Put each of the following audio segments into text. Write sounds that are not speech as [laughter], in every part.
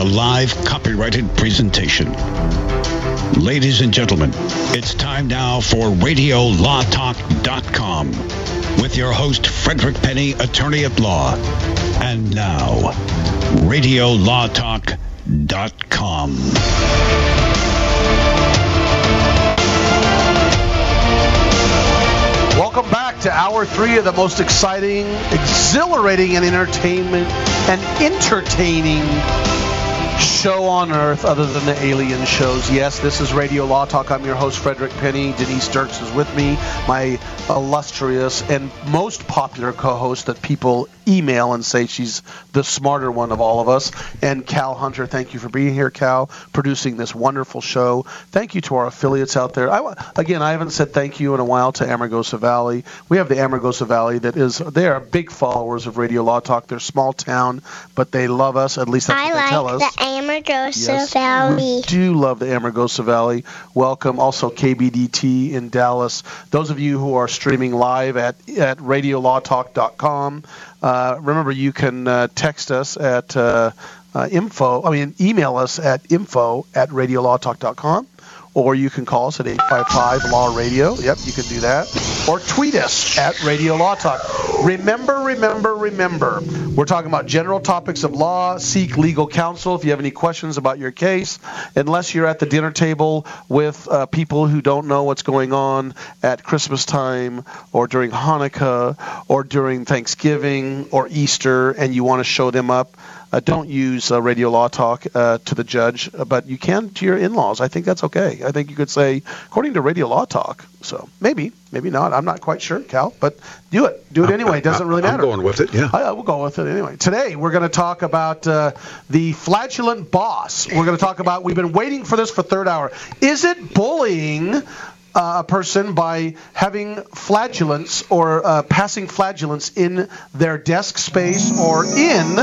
a live copyrighted presentation. Ladies and gentlemen, it's time now for RadioLawTalk.com with your host, Frederick Penny, attorney at law. And now, RadioLawTalk.com. Welcome back to hour three of the most exciting, exhilarating, and entertainment and entertaining show on earth other than the alien shows. Yes, this is Radio Law Talk. I'm your host, Frederick Penny. Denise Dirks is with me, my illustrious and most popular co host that people email and say she's the smarter one of all of us. And Cal Hunter, thank you for being here, Cal, producing this wonderful show. Thank you to our affiliates out there. I, again, I haven't said thank you in a while to Amargosa Valley. We have the Amargosa Valley that is, they are big followers of Radio Law Talk. They're small town, but they love us. At least that's I what they like tell us. the Amargosa Yes, Valley. We do love the Amargosa Valley. Welcome. Also, KBDT in Dallas. Those of you who are streaming live at, at radiolawtalk.com, uh, remember you can uh, text us at uh, uh, info, I mean, email us at info at radiolawtalk.com. Or you can call us at 855 Law Radio. Yep, you can do that. Or tweet us at Radio Law Talk. Remember, remember, remember, we're talking about general topics of law. Seek legal counsel if you have any questions about your case. Unless you're at the dinner table with uh, people who don't know what's going on at Christmas time or during Hanukkah or during Thanksgiving or Easter and you want to show them up. Uh, don't use uh, radio law talk uh, to the judge, but you can to your in-laws. I think that's okay. I think you could say, according to radio law talk. So maybe, maybe not. I'm not quite sure, Cal, but do it. Do it anyway. It doesn't really matter. I'm going with it, yeah. I, will go with it anyway. Today we're going to talk about uh, the flatulent boss. We're going to talk about. We've been waiting for this for third hour. Is it bullying? Uh, a person by having flatulence or uh, passing flatulence in their desk space or in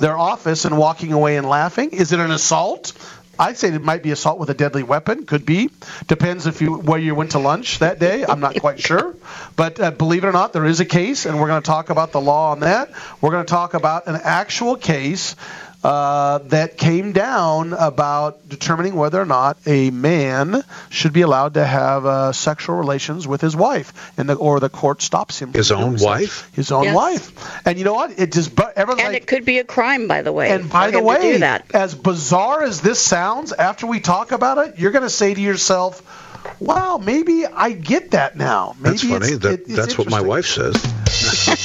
their office and walking away and laughing? Is it an assault? I'd say it might be assault with a deadly weapon. Could be. Depends if you where you went to lunch that day. I'm not quite sure. But uh, believe it or not, there is a case, and we're going to talk about the law on that. We're going to talk about an actual case uh, that came down about determining whether or not a man should be allowed to have uh, sexual relations with his wife, and the, or the court stops him. from His own doing so. wife? His own Yes. wife. And you know what? It just but everyone's And like, it could be a crime, by the way. and by the way, that. as bizarre as this sounds, after we talk about it, you're going to say to yourself, "Wow, maybe I get that now." Maybe That's funny. It's, that, it- it's that's what my wife says.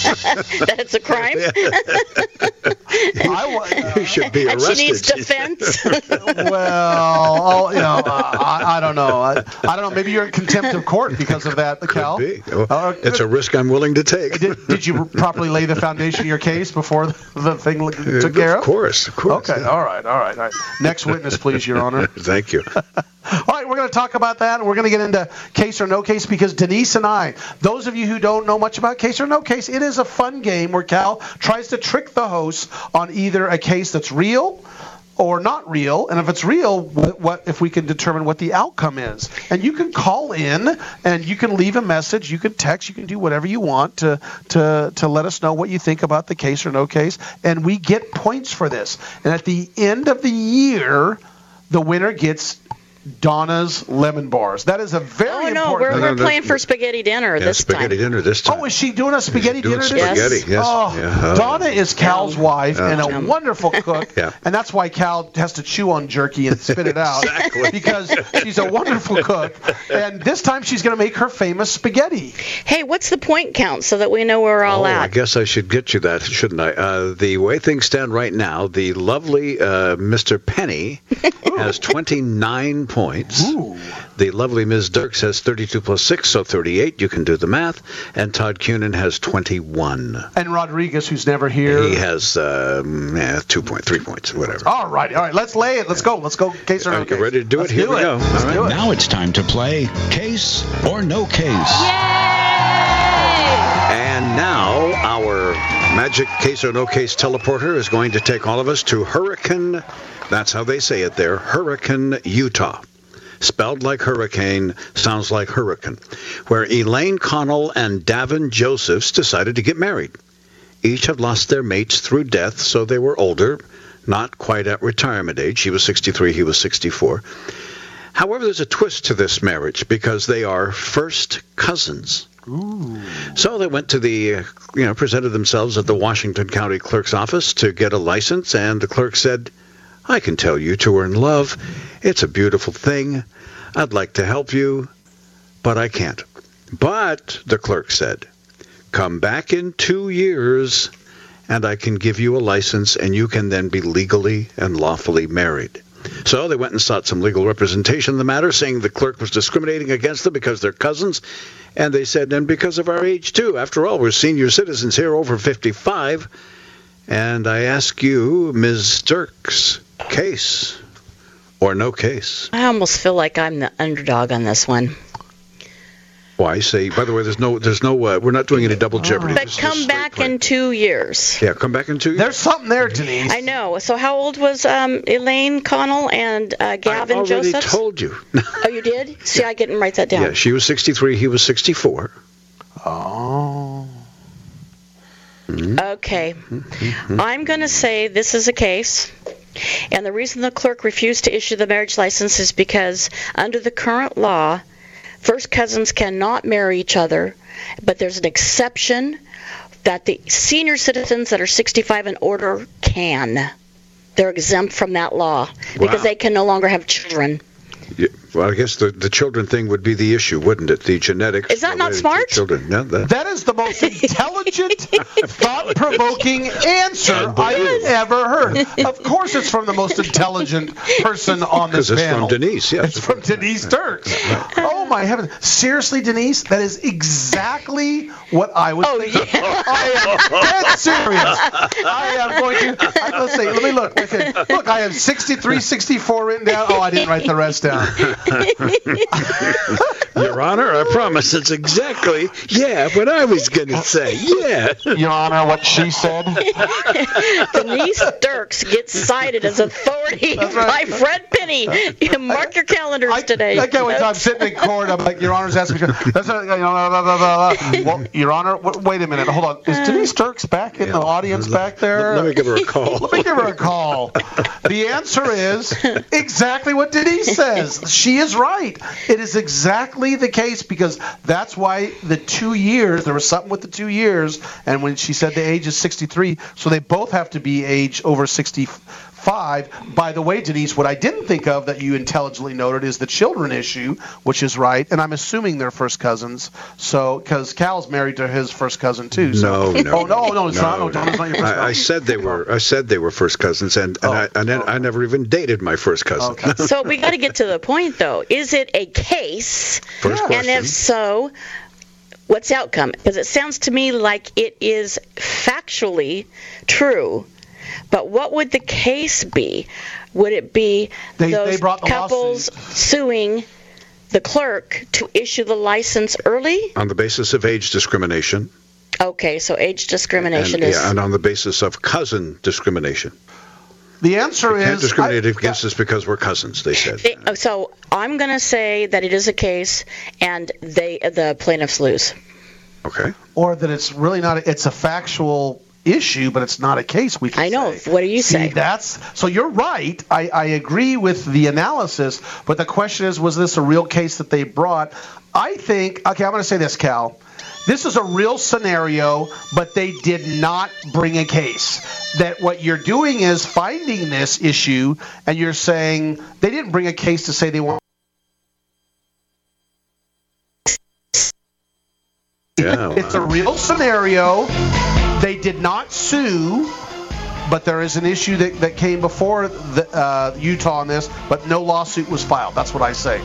[laughs] That's a crime. I, [laughs] should be and arrested. she needs defense. [laughs] well, oh, you know, I, I don't know. I, I don't know. Maybe you're in contempt of court because of that, Cal. Could be. Well, Uh, it's a risk I'm willing to take. did, did you properly lay the foundation of your case before the, thing took care of course, of course. Okay, all right, all right, all right. Next witness, please, Your Honor. Thank you. All right, we're going to talk about that. and We're going to get into case or no case because Denise and I, those of you who don't know much about case or no case, it is a fun game where Cal tries to trick the host on either a case that's real or not real, and if it's real, what, what if we can determine what the outcome is? And you can call in and you can leave a message, you can text, you can do whatever you want to to to let us know what you think about the case or no case, and we get points for this. And at the end of the year, the winner gets Donna's lemon bars. That is a very oh no, important. we're, No, we're no, no. playing for spaghetti dinner Yeah, this spaghetti time. Spaghetti dinner this time. Oh, is she doing a spaghetti Doing dinner? this- spaghetti, yes. Oh, Yeah. Donna is Cal's wife and a Yum. wonderful [laughs] cook, Yeah. and that's why Cal has to chew on jerky and spit it out Exactly. [laughs] because she's a wonderful cook. And this time she's going to make her famous spaghetti. Hey, what's the point count so that we know where we're all Oh, I guess I should get you that, shouldn't I? Uh, the way things stand right now, the lovely uh, Mr. Penny [laughs] has 29 points. Ooh. The lovely Ms. Dirks has 32 plus 6, so 38. You can do the math. And Todd Cunin has 21. And Rodriguez, who's never here. He has um, yeah, 2.3 points, whatever. All right, all right. Let's lay it. Let's go. Let's go. Case or no Are you case. ready to do Let's it? Here do we it. go. Let's All do it. Now it's time to play Case or No Case. And now our magic case or no case teleporter is going to take all of us to Hurricane, that's how they say it there, Hurricane, Utah. Spelled like hurricane, sounds like hurricane, where Elaine Connell and Davin Josephs decided to get married. Each had lost their mates through death, so they were older, not quite at retirement age. She was 63, he was 64. However, there's a twist to this marriage because they are first cousins. So they went to the, uh, you know, presented themselves at the Washington County Clerk's office to get a license, and the clerk said, I can tell you two are in love. It's a beautiful thing. I'd like to help you, but I can't. But, the clerk said, come back in two years, and I can give you a license, and you can then be legally and lawfully married. So they went and sought some legal representation in the matter, saying the clerk was discriminating against them because they're cousins. And they said, and because of our age, too. After all, we're senior citizens here over 55. And I ask you, Ms. Dirks, case or no case? I almost feel like I'm the underdog on this one. Why say? By the way, there's no, there's no, uh, we're not doing any double jeopardy. But This is come straight back play. in two years. Yeah, come back in two. years. There's something there, Denise. I know. So how old was um, Elaine Connell and uh, Gavin Joseph I already Joseph? told you. [laughs] oh, you did? See, I didn't write that down. yeah, she was 63. He was 64. Oh. Okay. I'm going to say this is a case. And the reason the clerk refused to issue the marriage license is because under the current law, first cousins cannot marry each other, but there's an exception that the senior citizens that are 65 and older can. They're exempt from that law because Wow. they can no longer have children. Yeah, well, I guess the, the children thing would be the issue, wouldn't it? The genetics. Is that not smart? Children. Yeah, that, That is the most intelligent, [laughs] thought-provoking answer I've ever heard. Of course, it's from the most intelligent person on this because it's panel. from Denise. Yes. It's from Denise Dirks. Oh my heavens! Seriously, Denise, that is exactly what I was Oh, thinking. I am dead serious. I am going to. I'm going to say. Let me look. Okay, look. I have 63, 64 written down. Oh, I didn't write the rest down. [laughs] Your Honor, I promise it's exactly, yeah, what I was going to say. Yeah. Your Honor, what she said. [laughs] Denise Dirks gets cited as authority right. by Fred Penny. Mark your calendars I, today. I can't wait till I'm sitting in court. I'm like, Your Honor's asking me. That's not, you know, blah, blah, blah, blah, blah. [laughs] Well, Your Honor, wait a minute. Hold on. Is uh, Denise Dirks back in the audience back there? Let me give her a call. Let me give her a call. The answer is exactly what Denise says. She is right. It is exactly the case because that's why the two years, there was something with the two years, and when she said the age is 63, so they both have to be age over 65. By the way, Denise, what I didn't think of that you intelligently noted is the children issue, which is right, and I'm assuming they're first cousins. So, because Cal's married to his first cousin too. So. No, [laughs] no. Oh no, no, it's not. No, John, it's not your first I, I said they were. I said they were first cousins, and, and, Oh, I, and then okay. I never even dated my first cousin. Okay. [laughs] So we got to get to the point, though. Is it a case? First Yeah. question. And if so, what's the outcome? Because it sounds to me like it is factually true. But what would the case be? Would it be They- those they the couples lawsuit. suing the clerk to issue the license early? on the basis of age discrimination, Okay, so age discrimination and, is. yeah, and on the basis of cousin discrimination. The answer You can't is discriminate I- against us because we're cousins. They said. They- oh, so I'm going to say that it is a case, and they the plaintiffs lose. Okay. or that it's really not. It's a factual issue, but it's not a case. We can I know. say. What do you See, say? That's so. You're right. I, I agree with the analysis, but the question is, was this a real case that they brought? I think. Okay, I'm going to say this, Cal. This is a real scenario, but they did not bring a case. That what you're doing is finding this issue, and you're saying they didn't bring a case to say they want. Yeah. It's a real scenario. Did not sue, but there is an issue that, that came before the, uh, Utah on this, but no lawsuit was filed. That's what I say.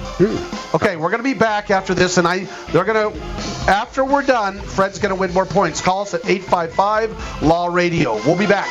Okay, we're going to be back after this, and I they're going to after we're done, Fred's going to win more points. Call us at 855 Law Radio. We'll be back.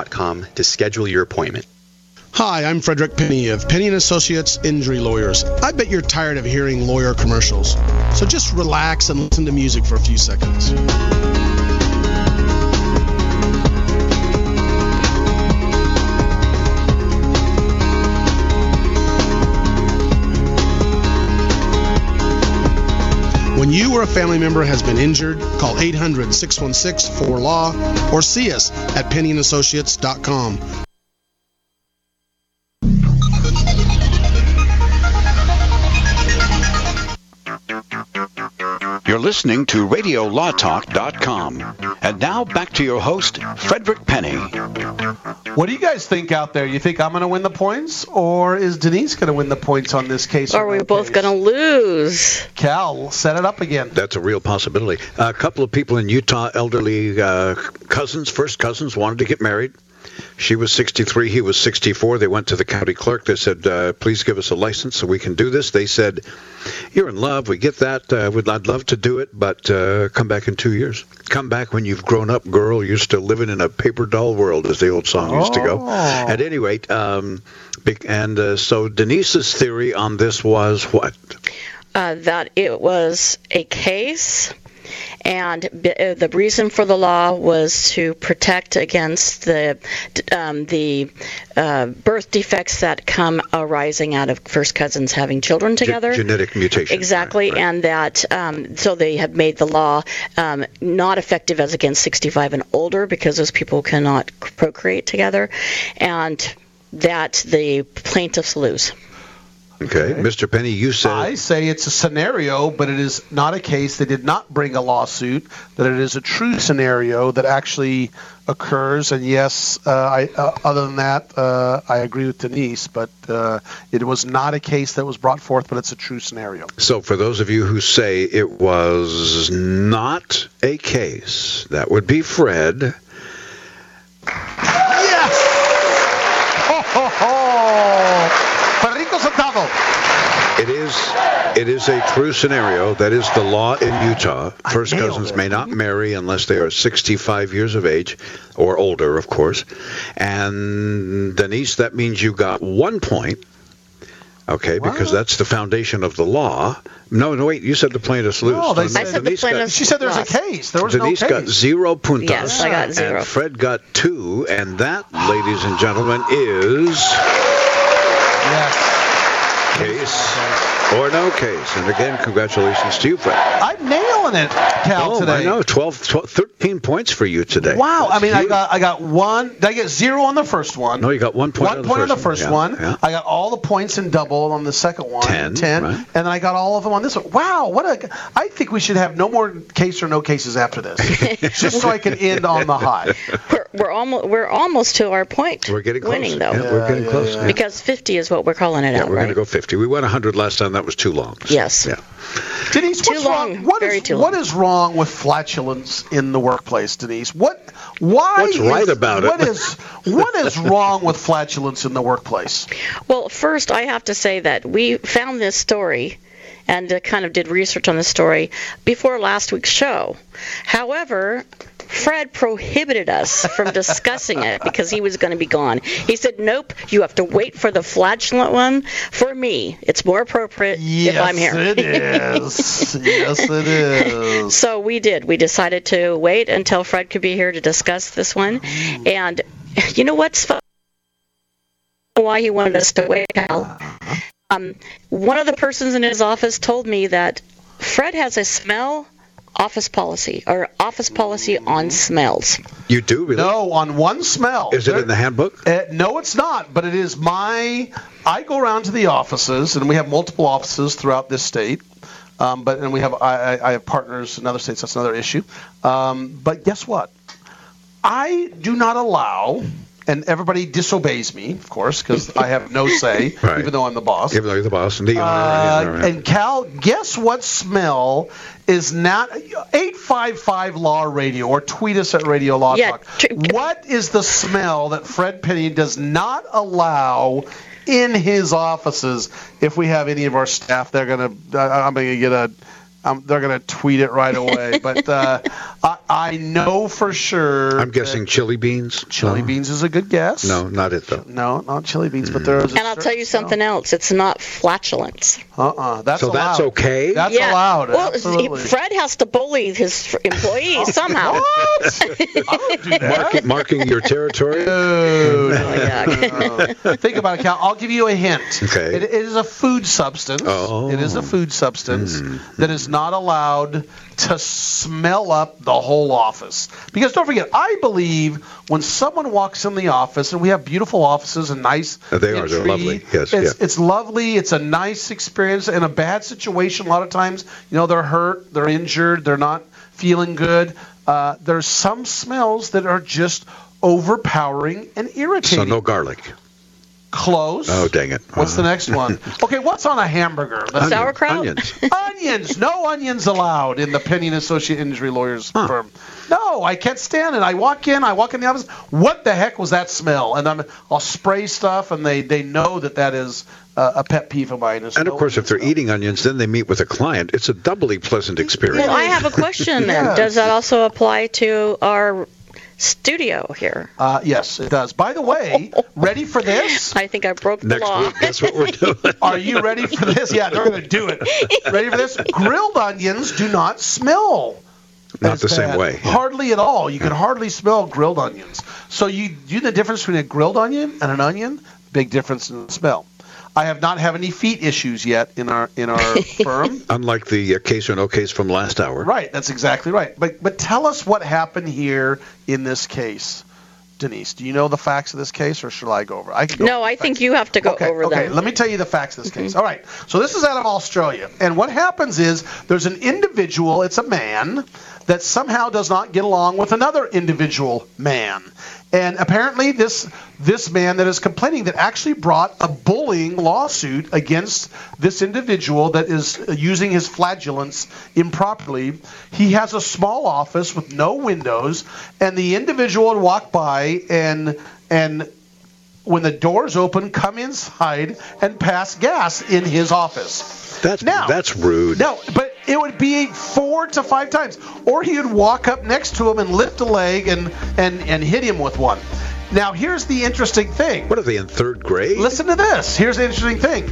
to schedule your appointment. Hi, I'm Frederick Penny of Penny and Associates Injury Lawyers. I bet you're tired of hearing lawyer commercials. So just relax and listen to music for a few seconds. When you or a family member has been injured, call 800 616 4LAW or see us at pennyandassociates.com. You're listening to RadioLawTalk.com. And now back to your host, Frederick Penny. What do you guys think out there? You think I'm going to win the points, or is Denise going to win the points on this case? Or are we no both going to lose? Cal, set it up again. That's a real possibility. a couple of people in Utah, elderly uh, cousins, first cousins, wanted to get married. She was 63, he was 64. They went to the county clerk. They said, uh, please give us a license so we can do this. They said, you're in love. We get that. Uh, we'd, I'd love to do it, but uh, come back in two years. Come back when you've grown up, girl. You're still living in a paper doll world, as the old song used to go. Oh. At any rate, um, and uh, so Denise's theory on this was what? uh, that it was a case, and b- uh, the reason for the law was to protect against the um, the uh, birth defects that come arising out of first cousins having children Ge- together. genetic mutation. Exactly, Right, right. and that um, so they have made the law um, not effective as against 65 and older because those people cannot procreate together, and that the plaintiffs lose. Okay, Mr. Penny, you said I say it's a scenario, but it is not a case. They did not bring a lawsuit. That it is a true scenario that actually occurs. And yes, uh, I, uh, other than that, uh, I agree with Denise. But uh, it was not a case that was brought forth, but it's a true scenario. So, for those of you who say it was not a case, that would be Fred. Yes. Federico It is it is a true scenario. That is the law in Utah. First cousins it. may not mm-hmm. marry unless they are 65 years of age or older, of course. And Denise, that means you got one point. Okay, because that's the foundation of the law. No, no, wait. You said the plaintiffs lose. No, they So said- I said the Denise got- plaintiffs She said there's lost. a case. There was Denise no got zero puntos. Yes, I got zero. And Fred got two, and that, ladies and gentlemen, is yes. Case or no case. And again, congratulations to you, Fred. I'm nailing it, Cal, oh, today. I know. 12, 12, 13 points for you today. Wow. I That's mean, I got I got one. Did I get zero on the first one? No, you got one point one on the point on the first first one. one. Yeah, yeah. I got all the points in double on the second one. Ten, Ten. right. And then I got all of them on this one. Wow. What a! I think we should have no more case or no cases after this, [laughs] just so I can end on the high. We're, we're almost we're almost to our point. We're getting close. winning though. Yeah, we're getting yeah, close. yeah. Yeah. Because 50 is what we're calling it Yeah, out, we're right? going to go 50. We went 100 last time. That was too long. So, Yes. Yeah. Denise, Too what's long, wrong? What very is- too long. is wrong with flatulence in the workplace, Denise? What Why? What's is, right about it? What is what is [laughs] wrong with flatulence in the workplace? Well, first, I have to say that we found this story and uh, kind of did research on the story before last week's show. However, Fred prohibited us from [laughs] discussing it because he was going to be gone. He said, "Nope, you have to wait for the flatulent one. For me, it's more appropriate yes, if I'm here." it [laughs] is. yes, it is. So we did. We decided to wait until Fred could be here to discuss this one. And you know what's fun? Why he wanted us to wait, Cal? Um, one of the persons in his office told me that Fred has a smell office policy or office policy on smells. You do really? No, on one smell. Is it in the handbook? Uh, no, it's not. But it is my. I go around to the offices, and we have multiple offices throughout this state. Um, but and we have I, I have partners in other states. That's another issue. Um, but guess what? I do not allow, and everybody disobeys me, of course, because I have no say, [laughs] Right. even though I'm the boss. Even though you're the boss and the owner. Uh, and, and Cal, guess what smell is not 855 Law Radio or tweet us at Radio Law Yeah, Talk. tr- what is the smell that Fred Penny does not allow in his offices if we have any of our staff? They're gonna. I- I'm gonna get a. Um, they're gonna tweet it right away. [laughs] but uh, I, I know for sure. I'm guessing chili beans. chili no? beans is a good guess. No, not it though. No, not chili beans, but there is. And I'll tell you certain something else. It's not flatulence. smell. Uh-uh. That's So allowed. that's okay? That's yeah. allowed. Well, Absolutely. Fred has to bully his employees [laughs] somehow. What? [laughs] I don't do that. Marking, marking your territory. No, no, yuck. no. Think about it, Cal. I'll give you a hint. Okay. It, it is a food substance. Oh. It is a food substance that is not allowed to smell up the whole office. Because don't forget, I believe when someone walks in the office, and we have beautiful offices and nice. Uh, they are. They're lovely. Yes, It's, yeah. it's lovely. It's a nice experience. In a bad situation, a lot of times, you know, they're hurt, they're injured, they're not feeling good. Uh, there's some smells that are just overpowering and irritating. So no garlic. Close. Oh, dang it. What's the Uh, next one? [laughs] Okay, what's on a hamburger? Let's- onion- Sauerkraut? Onions. [laughs] onions. No onions allowed in the Penny and Associate Injury Lawyers firm. No, I can't stand it. I walk in, I walk in the office. What the heck was that smell? And I'm, I'll spray stuff, and they, they know that that is uh, a pet peeve of mine. And of course, if they're onion eating onions, then they meet with a client. It's a doubly pleasant experience. Well, I have a question then. Yes. [laughs] Does that also apply to our studio here? Uh, yes, it does. By the way, [laughs] ready for this? I think I broke the Next law. week, that's what we're [laughs] doing. Are you ready for this? Yeah, they're going to do it. Ready for this? Grilled onions do not smell. Not as the same way. yeah. Hardly at all. You can hardly smell grilled onions. So you you know the difference between a grilled onion and an onion? Big difference in the smell. I have not had any feet issues yet in our in our [laughs] firm. Unlike the uh, case or no case from last hour. Right, that's exactly right. But but tell us what happened here in this case. Denise, do you know the facts of this case, or should I go over? I can go No, over I think you have to go okay, over okay. them. Let me tell you the facts of this case. All right. So this is out of Australia, and what happens is there's an individual. It's a man that somehow does not get along with another individual man, and apparently this this man that is complaining that actually brought a bullying lawsuit against this individual that is using his flagellants improperly. He has a small office with no windows, and the individual would walk by and and when the doors open, come inside and pass gas in his office. That's Now- that's rude. No, but it would be four to five times. Or he would walk up next to him and lift a leg and, and, and hit him with one. Now, here's the interesting thing. What are they in third grade? Listen to this. Here's the interesting thing.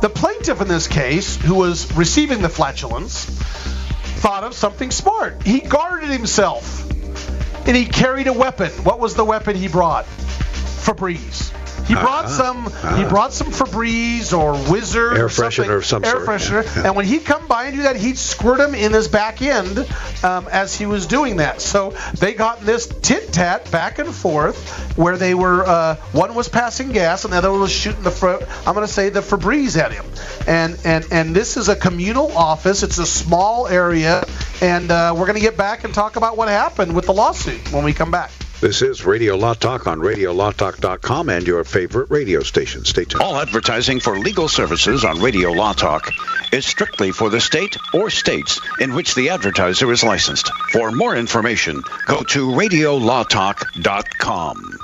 The plaintiff in this case, who was receiving the flatulence, thought of something smart. He guarded himself. And he carried a weapon. What was the weapon he brought? Febreze. He brought Ah, some. He ah. brought some Febreze or Wizard Air or something, freshener of some air sort, freshener. yeah, yeah. And when he'd come by and do that, he'd squirt him in his back end um, as he was doing that. So they got in this tit tat back and forth where they were. Uh, one was passing gas and the other one was shooting the. Fr- I'm going to say the Febreze at him. And and and this is a communal office. It's a small area, and uh, we're going to get back and talk about what happened with the lawsuit when we come back. This is Radio Law Talk on RadioLawTalk.com and your favorite radio station. Stay tuned. All advertising for legal services on Radio Law Talk is strictly for the state or states in which the advertiser is licensed. For more information, go to RadioLawTalk.com.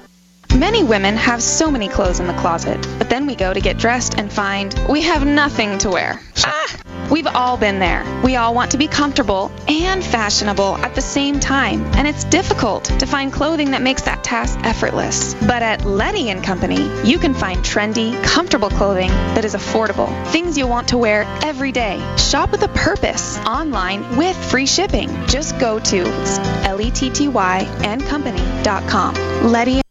Many women have so many clothes in the closet, but then we go to get dressed and find we have nothing to wear. Ah! We've all been there. We all want to be comfortable and fashionable at the same time, and it's difficult to find clothing that makes that task effortless. But at Letty and Company, you can find trendy, comfortable clothing that is affordable. Things you'll want to wear every day. Shop with a purpose online with free shipping. Just go to L-E-T-T-Y and company.com. Letty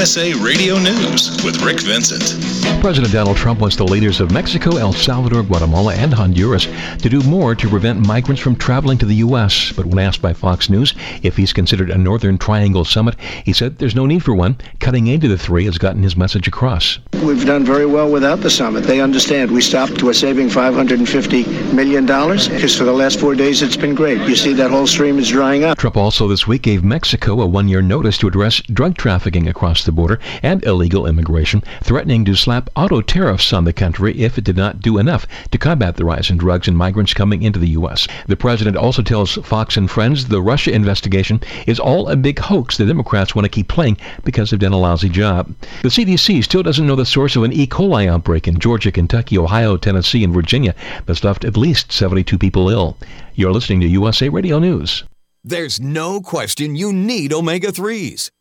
USA Radio News with Rick Vincent. President Donald Trump wants the leaders of Mexico, El Salvador, Guatemala, and Honduras to do more to prevent migrants from traveling to the U.S. But when asked by Fox News if he's considered a Northern Triangle summit, he said there's no need for one. Cutting into the three has gotten his message across. We've done very well without the summit. They understand. We stopped. We're saving $550 million because for the last four days it's been great. You see that whole stream is drying up. Trump also this week gave Mexico a one-year notice to address drug trafficking across the border and illegal immigration, threatening to slap auto tariffs on the country if it did not do enough to combat the rise in drugs and migrants coming into the U.S. The president also tells Fox and Friends the Russia investigation is all a big hoax the Democrats want to keep playing because they've done a lousy job. The CDC still doesn't know the source of an E. coli outbreak in Georgia, Kentucky, Ohio, Tennessee, and Virginia that's left at least 72 people ill. You're listening to USA Radio News. There's no question you need omega 3s.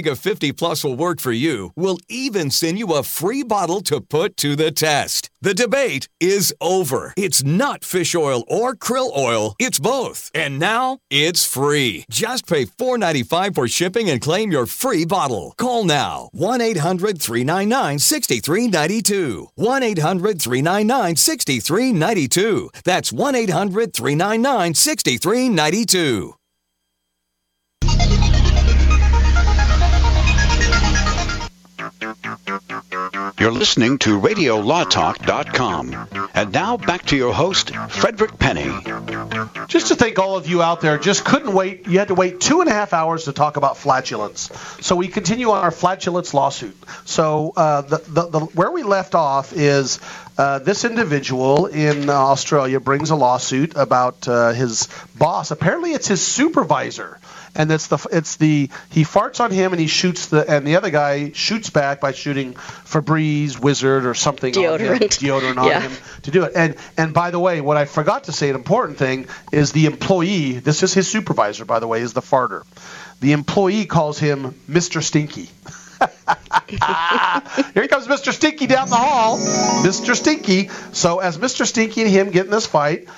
Omega 50 Plus will work for you, we'll even send you a free bottle to put to the test. The debate is over. It's not fish oil or krill oil, it's both. And now it's free. Just pay $4.95 for shipping and claim your free bottle. Call now 1 800 399 6392. 1 800 399 6392. That's 1 800 399 6392. You're listening to RadioLawTalk.com. And now back to your host, Frederick Penny. Just to thank all of you out there, just couldn't wait. You had to wait two and a half hours to talk about flatulence. So we continue on our flatulence lawsuit. So uh, the, the, the, where we left off is uh, this individual in Australia brings a lawsuit about uh, his boss. Apparently, it's his supervisor and it's the it's the he farts on him and he shoots the and the other guy shoots back by shooting Febreze Wizard or something deodorant, on him, deodorant on [laughs] yeah. him to do it. And and by the way, what I forgot to say, an important thing is the employee. This is his supervisor, by the way, is the farter. The employee calls him Mr. Stinky. [laughs] [laughs] Here comes Mr. Stinky down the hall. Mr. Stinky. So as Mr. Stinky and him get in this fight,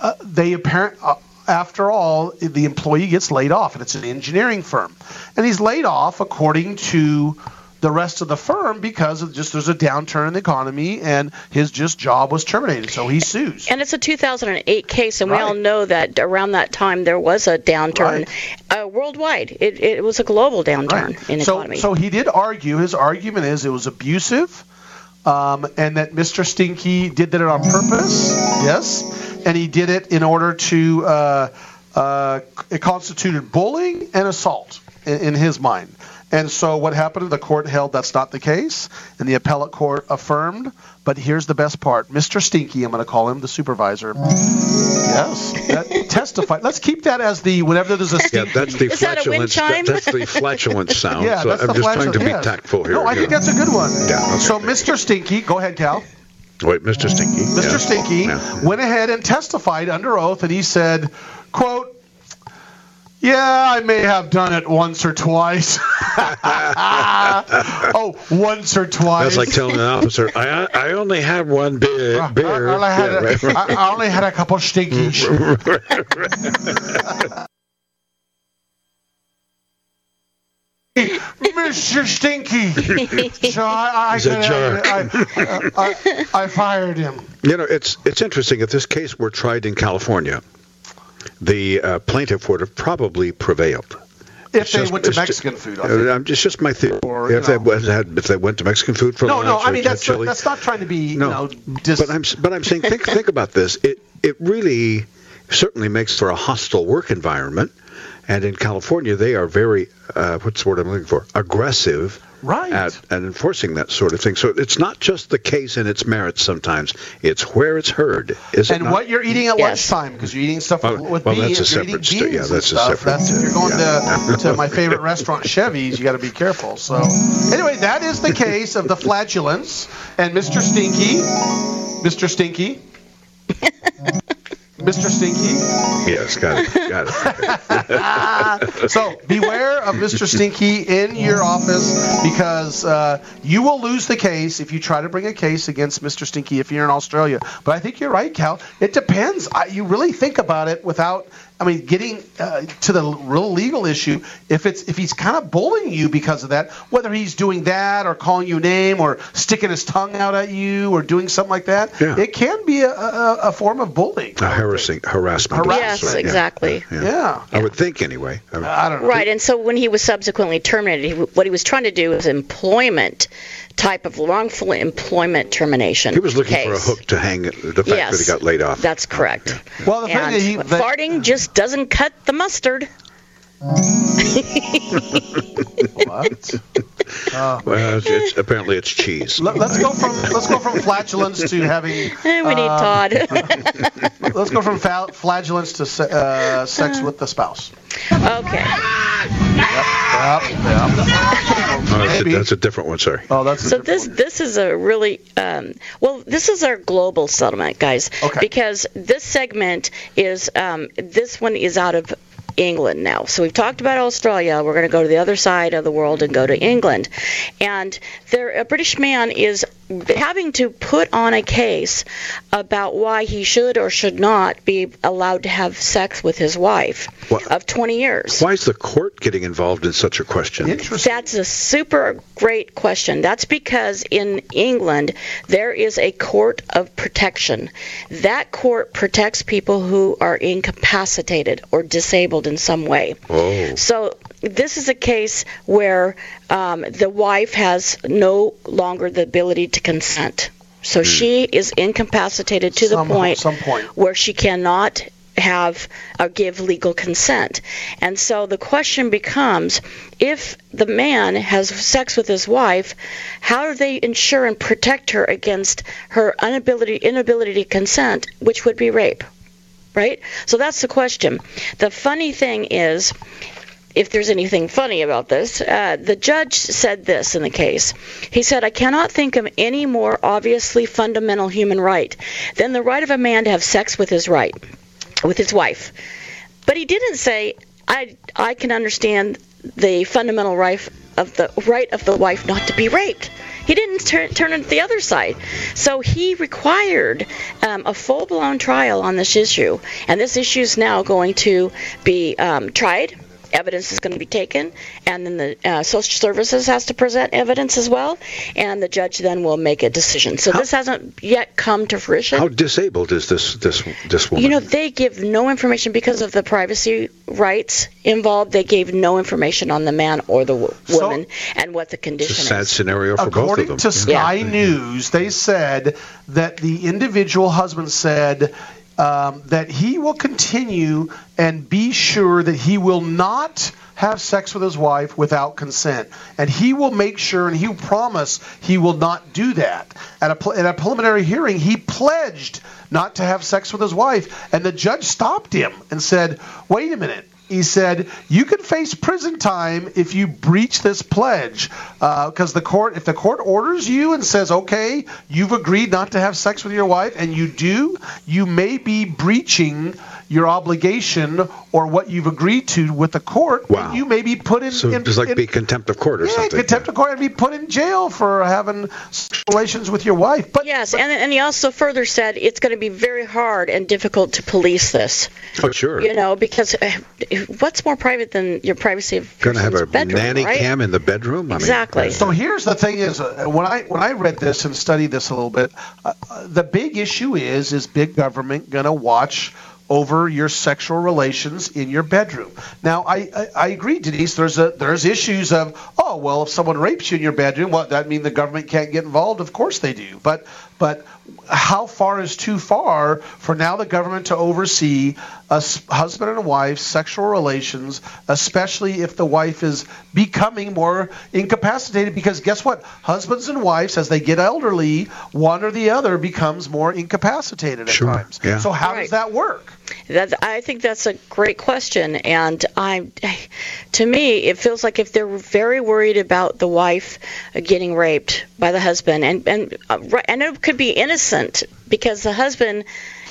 uh, they apparent. Uh, after all, the employee gets laid off, and it's an engineering firm, and he's laid off according to the rest of the firm because of just there's a downturn in the economy and his just job was terminated so he sues and it's a 2008 case and right. we all know that around that time there was a downturn right. uh, worldwide it, it, was a global downturn right. in the so, economy so he did argue his argument is it was abusive um, and that Mr. Stinky did that on purpose yes and he did it in order to uh, uh, it constituted bullying and assault in, in his mind and so what happened? The court held that's not the case, and the appellate court affirmed. But here's the best part: Mr. Stinky, I'm going to call him the supervisor. Yes, that testified. Let's keep that as the whenever there's a stinky. Yeah, that's the Is that a wind flatulence. chime? that's the flatulence [laughs] sound. Yeah, so that's I'm the just trying to be yes. tactful here. No, I you think that's a good one. Yeah, okay. So Mr. Stinky, go ahead, Cal. Wait, Mr. Stinky. Mr. Yeah. Stinky Yeah. went ahead and testified under oath, and he said, "quote." Yeah, I may have done it once or twice. [laughs] oh, once or twice. That's like telling an officer, I, I only had one beer. Uh, I, beer. I only had Yeah, a, right, right. I, only had a couple stinkies. [laughs] Mr. Stinky. So I, I, He's a I, jerk. I, I, I fired him. You know, it's it's interesting. If this case were tried in California, the uh, plaintiff would have probably prevailed. If It's they just- went to Mexican food, I Uh, think. I'm- it's just my theory. Or, if they had, if they went to Mexican food for No, lunch, no. I mean that's chili. that's not trying to be No. you know dis- but I'm but I'm saying think think about this. It it really certainly makes for a hostile work environment, and in California they are very uh, what's the word I'm looking for aggressive right. at, at enforcing that sort of thing. So it's not just the case and its merits. Sometimes it's where it's heard. Is it and not? what you're eating at Yes. lunchtime because you're eating stuff Well- with well, beans. that's a you're eating separate sto- beans yeah, and that's a stuff. separate- That's if you're going yeah. to, [laughs] to my favorite restaurant, Chevy's. You got to be careful. So anyway, that is the case of the flatulence and Mr. Stinky, Mr. Stinky, Mr. Stinky. Yes, got it, got it. so beware of Mr. Stinky in your office because uh, you will lose the case if you try to bring a case against Mr. Stinky if you're in Australia. But I think you're right, Cal. It depends. I, you really think about it without. I mean, getting uh, to the real legal issue. If it's if he's kind of bullying you because of that, whether he's doing that or calling you a name or sticking his tongue out at you or doing something like that, Yeah. it can be a, a, a form of bullying. A harassing harassment. Harassment, yes Yeah. exactly Yeah. Yeah. I would think anyway. I would- I don't know. Right, and so when he was subsequently terminated, he, what he was trying to do was employment type of wrongful employment termination. he was looking for a hook to hang the fact Yes, that he got laid off. That's correct. Well, the thing And that he that, farting just doesn't cut the mustard. What? Uh, Well, it's, it's, apparently it's cheese. Let, us go from let's go from flatulence to having. [laughs] We need uh, Todd. [laughs] Let's go from fa- flagellance to se- uh, sex with the spouse. okay. Yep, yep. Oh, that's, a, that's a different one. Sorry. Oh, that's So this one. this is a really um, well this is our global settlement, guys. Okay. Because this segment is um, this one is out of England now. So we've talked about Australia. We're going to go to the other side of the world and go to England. And there, a British man is having to put on a case about why he should or should not be allowed to have sex with his wife What? of 20 years. Why is the court getting involved in such a question? Interesting. That's a super great question. That's because in England there is a court of protection. That court protects people who are incapacitated or disabled in some way. Oh. So this is a case where um, the wife has no longer the ability to consent. So she is incapacitated to Some- the point some point. where she cannot have or give legal consent. And so the question becomes if the man has sex with his wife, how do they ensure and protect her against her inability inability to consent, which would be rape? Right? So that's the question. The funny thing is if there's anything funny about this, uh, the judge said this in the case. He said, I cannot think of any more obviously fundamental human right than the right of a man to have sex with his right, with his wife. But he didn't say, I, I can understand the fundamental right of the right of the wife not to be raped. He didn't turn, turn it the other side. So he required um, a full blown trial on this issue. And this issue is now going to be um, tried evidence is going to be taken, and then the uh, social services has to present evidence as well, and the judge then will make a decision. So how, this hasn't yet come to fruition. How disabled is this this this woman? You know, they give no information because of the privacy rights involved. They gave no information on the man or the w- so, woman and what the condition it's a sad is. scenario for According both of them. According to Sky yeah. News, they said that the individual husband said um, that he will continue and be sure that he will not have sex with his wife without consent. And he will make sure and he will promise he will not do that. At a, at a preliminary hearing, he pledged not to have sex with his wife. And the judge stopped him and said, wait a minute he said you can face prison time if you breach this pledge because uh, the court if the court orders you and says okay you've agreed not to have sex with your wife and you do you may be breaching your obligation or what you've agreed to with the court, wow. you may be put in. So in, just like in, be contempt of court or yeah, something. contempt of court and be put in jail for having relations with your wife. But yes, but, and and he also further said it's going to be very hard and difficult to police this. Oh sure. You know because uh, what's more private than your privacy of going to have a bedroom, nanny right? cam in the bedroom? I exactly. Mean, so here's the thing: is uh, when I when I read this and studied this a little bit, uh, the big issue is is big government going to watch over your sexual relations in your bedroom. Now, I, I, I, agree, Denise. There's a there's issues of oh well, if someone rapes you in your bedroom, what that mean the government can't get involved? Of course they do. But but how far is too far for now the government to oversee a husband and a wife's sexual relations, especially if the wife is becoming more incapacitated? Because guess what? Husbands and wives, as they get elderly, one or the other becomes more incapacitated at sure. times. Yeah. So how right. does that work? That, I think that's a great question, and I, to me, it feels like if they're very worried about the wife getting raped by the husband, and and uh, and it could be innocent because the husband,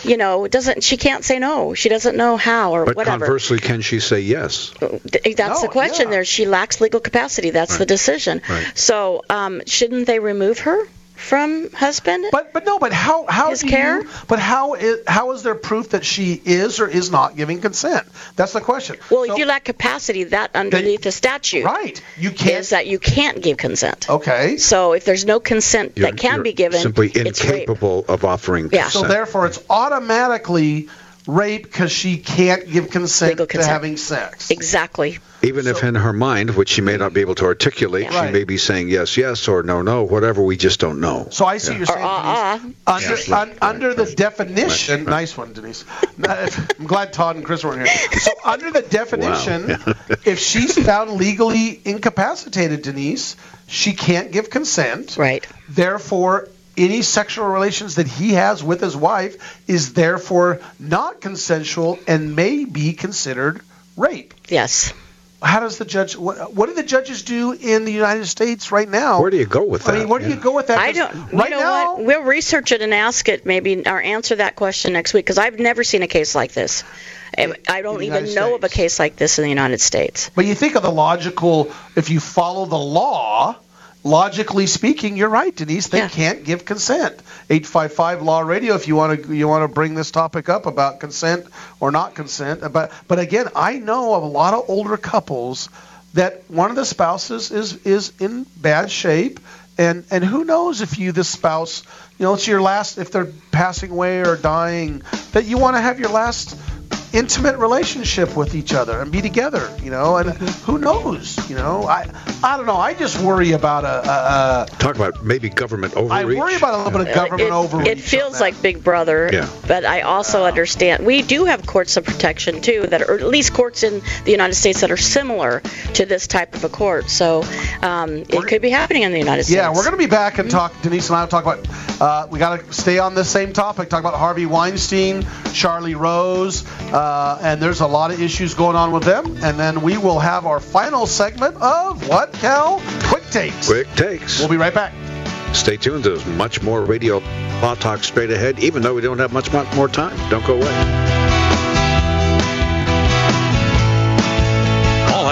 you know, doesn't she can't say no, she doesn't know how or but whatever. conversely, can she say yes? That's no, the question. Yeah. There, she lacks legal capacity. That's right. the decision. Right. So, um, shouldn't they remove her? From husband? But but no, but how how His do care? you? But how is how is there proof that she is or is not giving consent? That's the question. Well, So- if you lack capacity, that underneath the statute right, you can't. is that you can't give consent. Okay. So if there's no consent You're- that can you're be given, simply it's rape. incapable of offering Yeah. So therefore, it's automatically rape because she can't give consent, Legal to consent. having sex. Exactly. Even if in her mind, which she may not be able to articulate, Yeah. she Right. may be saying yes, yes, or no, no, whatever. We just don't know. So I see Yeah. you're Or saying uh-uh. Denise, under, Yes, un- right, under right, the right. definition. Right, right. Nice one, Denise. I'm glad Todd and Chris weren't here. So under the definition, Wow. if she's found legally incapacitated, Denise, she can't give consent. Right. Therefore, any sexual relations that he has with his wife is therefore not consensual and may be considered rape. Yes. How does the judge? What, what do the judges do in the United States right now? Where do you go with that? I mean, where do you go with that? I don't. Right you know now, what? We'll research it and ask it maybe or answer that question next week because I've never seen a case like this. I don't even United know of a case like this in the United States. But you think of the logical, if you follow the law, logically speaking, you're right, Denise. They Yeah. can't give consent. 855 Law Radio. If you want to, you want to bring this topic up about consent or not consent. But but again, I know of a lot of older couples that one of the spouses is is in bad shape, and and who knows if you this spouse, you know, it's your last if they're passing away or dying, that you want to have your last intimate relationship with each other and be together, you know. And who knows, you know? I I don't know. I just worry about a. a, a Talk about maybe government overreach. I worry about a little bit of government it, overreach. It feels like Big Brother, Yeah. but I also understand we do have courts of protection too, that are, or at least courts in the United States that are similar to this type of a court. So um, it could be happening in the United States. Yeah, we're going to be back and talk. Denise and I will talk about. Uh, we got to stay on this same topic. Talk about Harvey Weinstein, Charlie Rose, uh, and there's a lot of issues going on with them. And then we will have our final segment of what, Cal? Quick takes. Quick takes. We'll be right back. Stay tuned. There's much more radio law talk straight ahead, even though we don't have much, much more time. Don't go away.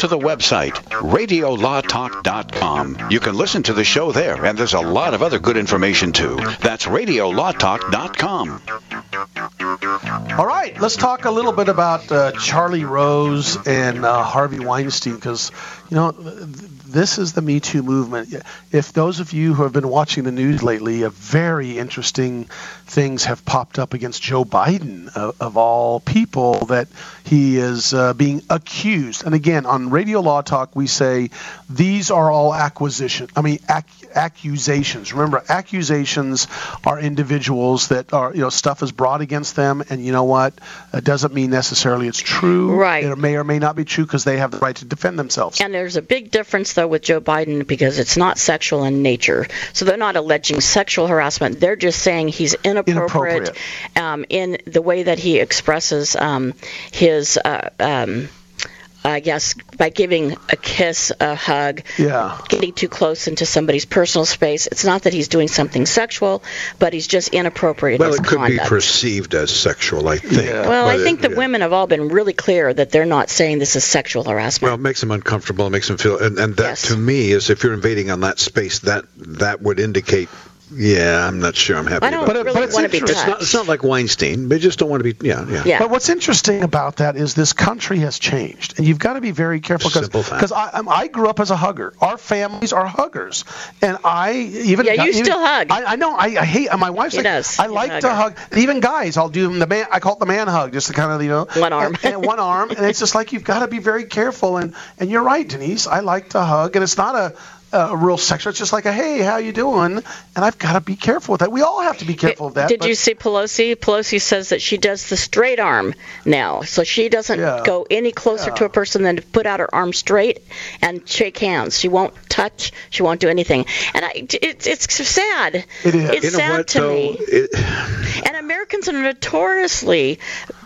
to the website, radiolawtalk.com. You can listen to the show there, and there's a lot of other good information too. That's radiolawtalk.com. All right, let's talk a little bit about uh, Charlie Rose and uh, Harvey Weinstein because, you know, th- this is the Me Too movement. If those of you who have been watching the news lately, very interesting things have popped up against Joe Biden, of, of all people, that he is uh, being accused. And again, on Radio Law Talk, we say these are all acquisition. I mean, ac- accusations. Remember, accusations are individuals that are, you know, stuff is brought against them, and you know what? It doesn't mean necessarily it's true. Right. It may or may not be true because they have the right to defend themselves. And there's a big difference, though, with Joe Biden because it's not sexual in nature. So they're not alleging sexual harassment. They're just saying he's inappropriate, Inappropriate. Um, in the way that he expresses um, his. Uh, um, I guess by giving a kiss, a hug, Yeah. getting too close into somebody's personal space. It's not that he's doing something sexual, but he's just inappropriate Well, it could conduct. be perceived as sexual, I think. well, I think it- the women have all been really clear that they're not saying this is sexual harassment. Well, it makes them uncomfortable. It makes them feel, and, and that to me is if you're invading on that space, that that would indicate, yeah, I'm not sure I'm happy. I don't about it. really want to be It's not, touched. it's not like Weinstein. They just don't want to be. Yeah, yeah. yeah. But what's interesting about that is this country has changed, and you've got to be very careful Simple fact. because I, I'm- I grew up as a hugger. Our families are huggers, and I even Yeah, you even- still hug. I, I know. I, I hate. My wife's He like, does. I He's like to hug. And even guys, I'll do the man. I call it the man hug, just to kind of you know One arm. and, and one arm, and it's just like you've got to be very careful. And and you're right, Denise. I like to hug, and it's not a a real sexual. It's just like a hey, how you doing? And I've got to be careful with that. We all have to be careful of that. Did but- you see Pelosi? Pelosi says that she does the straight arm now, so she doesn't Yeah. go any closer to a person than to put out her arm straight and shake hands. She won't touch. She won't do anything. And I, it's it's sad. It is. It's You know sad what, to though? me. It, [sighs] And Americans are notoriously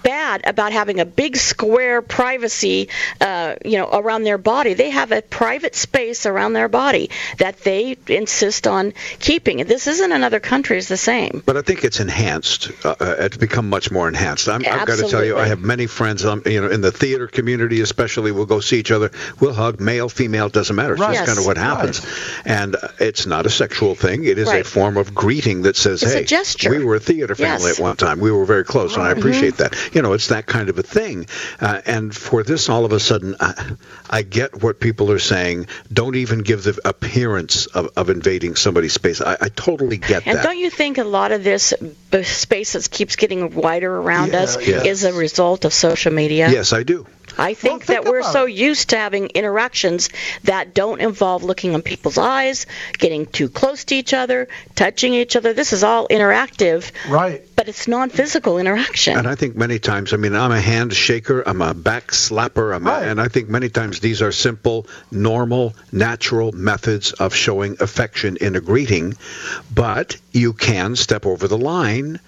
bad about having a big square privacy, uh, you know, around their body. They have a private space around their body that they insist on keeping. And This isn't in other countries the same. But I think it's enhanced. Uh, uh, it's become much more enhanced. I'm, I've got to tell you, I have many friends, um, you know, in the theater community, especially. We'll go see each other. We'll hug, male, female, doesn't matter. It's Right. just kind of what happens. And uh, it's not a sexual thing. It is a form of greeting that says, It's "Hey, gesture. we were a theater family Yes. at one time. We were very close, and I appreciate that." You know, it's that kind of a thing. Uh, and for this, all of a sudden, I, I get what people are saying. Don't even give the appearance of, of invading somebody's space. I, I totally get And that. And don't you think a lot of this space that keeps getting wider around Yeah, us yeah. is a result of social media? Yes, I do. I think think that we're about so used to having interactions that don't involve looking in people's eyes, getting too close to each other, touching each other. This is all interactive, right? but it's non-physical interaction. And I think many times, I mean, I'm a hand shaker, I'm a back slapper, I'm a, and I think many times these are simple, normal, natural methods of showing affection in a greeting, but you can step over the line,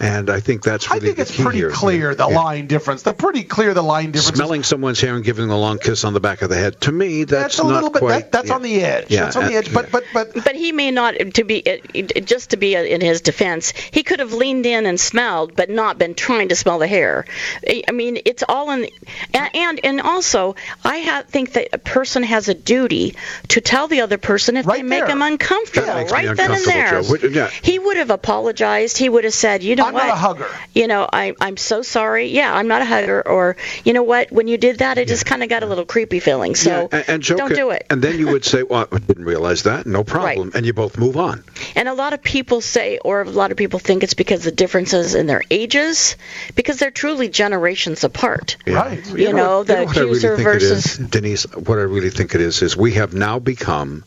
and I think that's I think the it's key pretty here. clear the Yeah. line difference. The pretty clear the line difference. Smelling someone's hair and giving them a long kiss on the back of the head. To me, that's, that's a not little bit. quite. That, that's yeah. on the edge. Yeah, that's on the edge. But but but But he may not to be it- it- just to be in his defense. He could have leaned in and smelled, but not been trying to smell the hair. I I mean, it's all in. And and, and also, I ha think that a person has a duty to tell the other person if they Right make there. him uncomfortable, That makes me right then and there. Joe. What- yeah. He would have apologized. He would have said, you know I'm what? not a hugger. You know, I, I'm so sorry. Yeah, I'm not a hugger. Or, you know what? When you did that, it just kind of got a little creepy feeling. So and, and joke don't do it. And then you would say, "Well, I didn't realize that. No problem." And you both move on. And a lot of people say, or a lot of people think it's because the differences in their ages, because they're truly generations apart. Right. You, know, the you know what I really accuser think versus. Denise. What I really think it is is we have now become,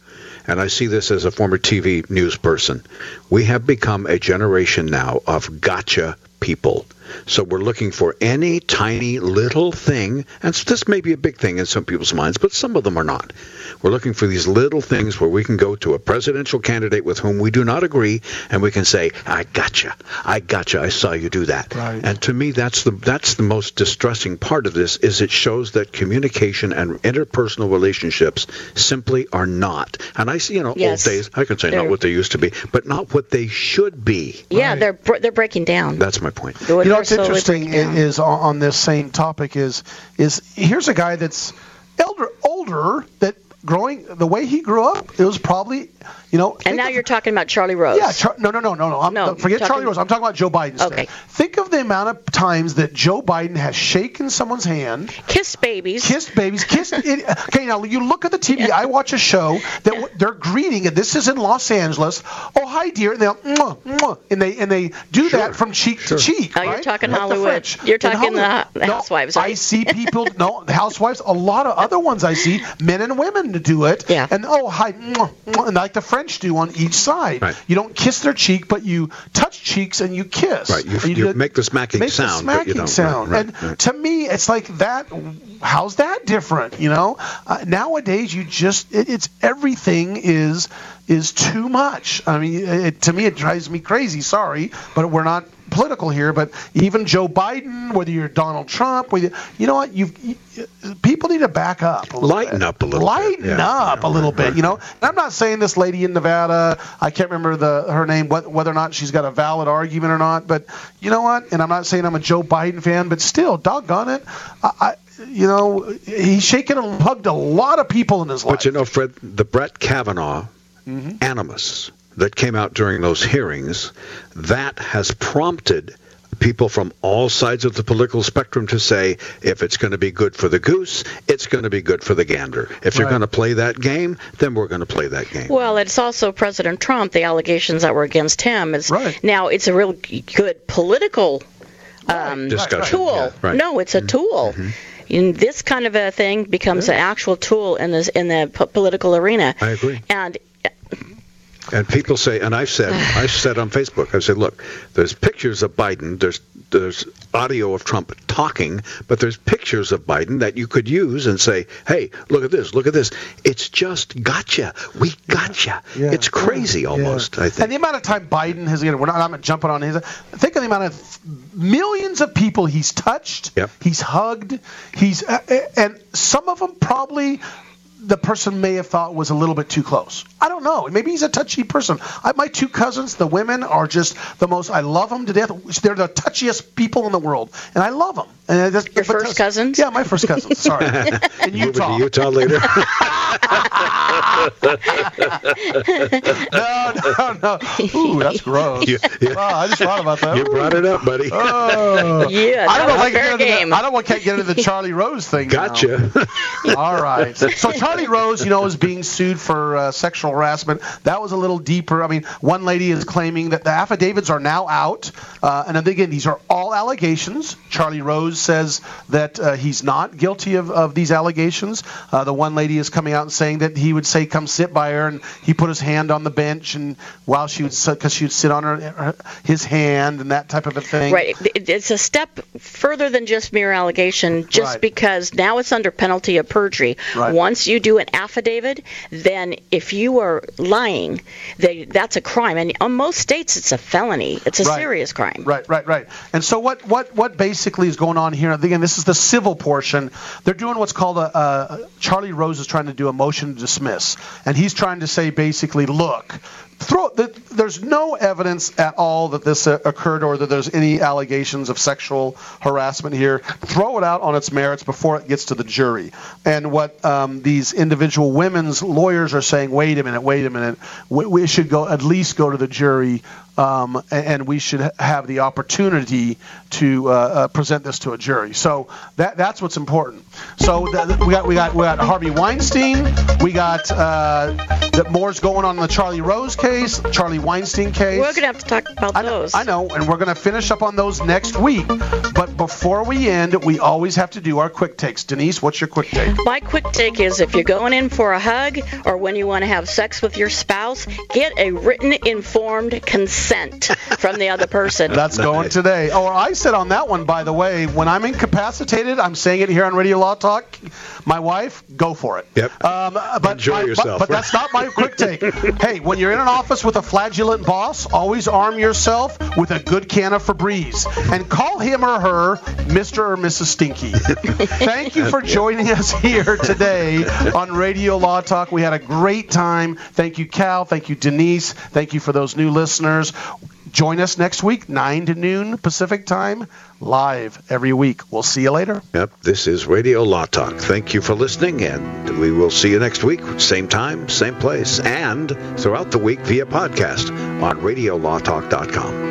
and I see this as a former TV news person, we have become a generation now of gotcha people. So we're looking for any tiny little thing, and so this may be a big thing in some people's minds, but some of them are not. We're looking for these little things where we can go to a presidential candidate with whom we do not agree, and we can say, "I gotcha, I gotcha, I saw you do that." Right. And to me, that's the that's the most distressing part of this is it shows that communication and interpersonal relationships simply are not. And I see, you know, Yes. old days. I can say They're- not what they used to be, but not what they should be. Yeah, they're they're breaking down. That's my point. You know what's interesting breaking down. i- is on, on this same topic is is here's a guy that's elder older that growing the way he grew up it was probably you know And now you're talking about Charlie Rose. yeah Char- no no no no no I'm, No, forget talking- Charlie Rose I'm talking about Joe Biden instead. Okay. think of the amount of times that Joe Biden has shaken someone's hand kissed babies. kissed babies, kissed. [laughs] It, okay, now you look at the TV. I watch a show that w they're greeting, and this is in Los Angeles. Oh, hi, dear, and they'll mwah, mwah, and they and they do that from cheek to cheek. Oh, you're talking Like Hollywood. French. You're In talking the Hollywood. the No, housewives, I see [laughs] people. No, the housewives. A lot of other ones I see, men and women to do it. Yeah. And oh, hi, mwah, mwah, and like the French do on each side. Right. You don't kiss their cheek, but you touch cheeks and you kiss. Right. You, And you make the smacking make sound, the but you smacking don't. sound. Right, and right, right. to me, it's like that. How's that different? You know, uh, nowadays you just it, it's everything is is too much. I mean, it, to me, it drives me crazy. Sorry, but we're not political here. But even Joe Biden, whether you're Donald Trump, whether you know what, you've you, people need to back up, a Lighten bit. up a little lighten bit. Up yeah, a little bit. You know, and I'm not saying this lady in Nevada. I can't remember the her name, wh- whether or not she's got a valid argument or not. But you know what? And I'm not saying I'm a Joe Biden fan, but still, doggone it, I, I you know, he's shaken and hugged a lot of people in his life. But you know, Fred, the Brett Kavanaugh Mm-hmm. animus that came out during those hearings, that has prompted people from all sides of the political spectrum to say, if it's going to be good for the goose, it's going to be good for the gander. If you're going to play that game, then we're going to play that game. Well, it's also President Trump. The allegations that were against him is Right. now it's a real good political um, Discussion, tool. yeah, right. No, it's a tool. And this kind of a thing becomes an actual tool in this in the po- political arena. I agree. And And people say, and I've said, [laughs] I said on Facebook, I said, look, there's pictures of Biden, there's there's audio of Trump talking, but there's pictures of Biden that you could use and say, hey, look at this, look at this. It's just gotcha. We gotcha. Yeah. It's crazy Yeah. almost. I think. And the amount of time Biden has, again, we're not, I'm not jumping on his. Think of the amount of millions of people he's touched, Yep. he's hugged, he's, uh, and some of them probably the person may have thought was a little bit too close. I don't know. Maybe he's a touchy person. I, my two cousins, the women, are just the most. I love them to death. They're the touchiest people in the world, and I love them. And that's, Your first cousins? Yeah, my first cousins. Sorry, [laughs] in Moving Utah. to Utah later. [laughs] [laughs] no, no, no. Ooh, that's gross. You- you- Wow, I just thought about that. you brought it up, buddy. Oh. Yeah, I don't know if I can get into the, I don't want to get into the Charlie Rose thing. now. Gotcha. All right. So Charlie Rose, you know, is being sued for uh, sexual harassment. That was a little deeper. I mean, one lady is claiming that the affidavits are now out, uh, and again, these are all allegations. Charlie Rose says that uh, he's not guilty of, of these allegations. Uh, the one lady is coming out and saying that he would say, "Come sit by her," and he put his hand on the bench, and while she would, because she would sit on her, her his hand and that type of a thing. Right. It's a step further than just mere allegation, just Right. because now it's under penalty of perjury. Right. Once you do an affidavit, then if you are lying, they, that's a crime. And in most states, it's a felony. It's a Right. serious crime. Right, right, right. And so what, what, what basically is going on here? Again, this is the civil portion. They're doing what's called a, a Charlie Rose is trying to do a motion to dismiss, and he's trying to say basically, look. Throw, the, there's no evidence at all that this uh, occurred or that there's any allegations of sexual harassment here. Throw it out on its merits before it gets to the jury. And what um, these individual women's lawyers are saying, wait a minute, wait a minute, we, we should go at least go to the jury um, and, we should have the opportunity to uh, uh, present this to a jury. So that that's what's important. So the, we got we got we got Harvey Weinstein. We got uh, that more's going on in the Charlie Rose case, Charlie Weinstein case. We're gonna have to talk about I those. I know, and we're gonna finish up on those next week. But before we end, we always have to do our quick takes. Denise, what's your quick take? My quick take is if you're going in for a hug or when you want to have sex with your spouse, get a written informed consent from the other person. [laughs] That's going today. Oh, I said on that one, by the way, when I'm incapacitated, I'm saying it here on Radio Law Talk. My wife, go for it. Yep. Um, but Enjoy my, yourself. But, but that's not my quick take. [laughs] hey, when you're in an office with a flagellant boss, always arm yourself with a good can of Febreze and call him or her Mr. or Mrs. Stinky. [laughs] Thank you for joining us here today on Radio Law Talk. We had a great time. Thank you, Cal. Thank you, Denise. Thank you for those new Join us next week, 9 to noon Pacific time, live every week. We'll see you later. Yep, this is Radio Law Talk. Thank you for listening, and we will see you next week, same time, same place, and throughout the week via podcast on radiolawtalk.com.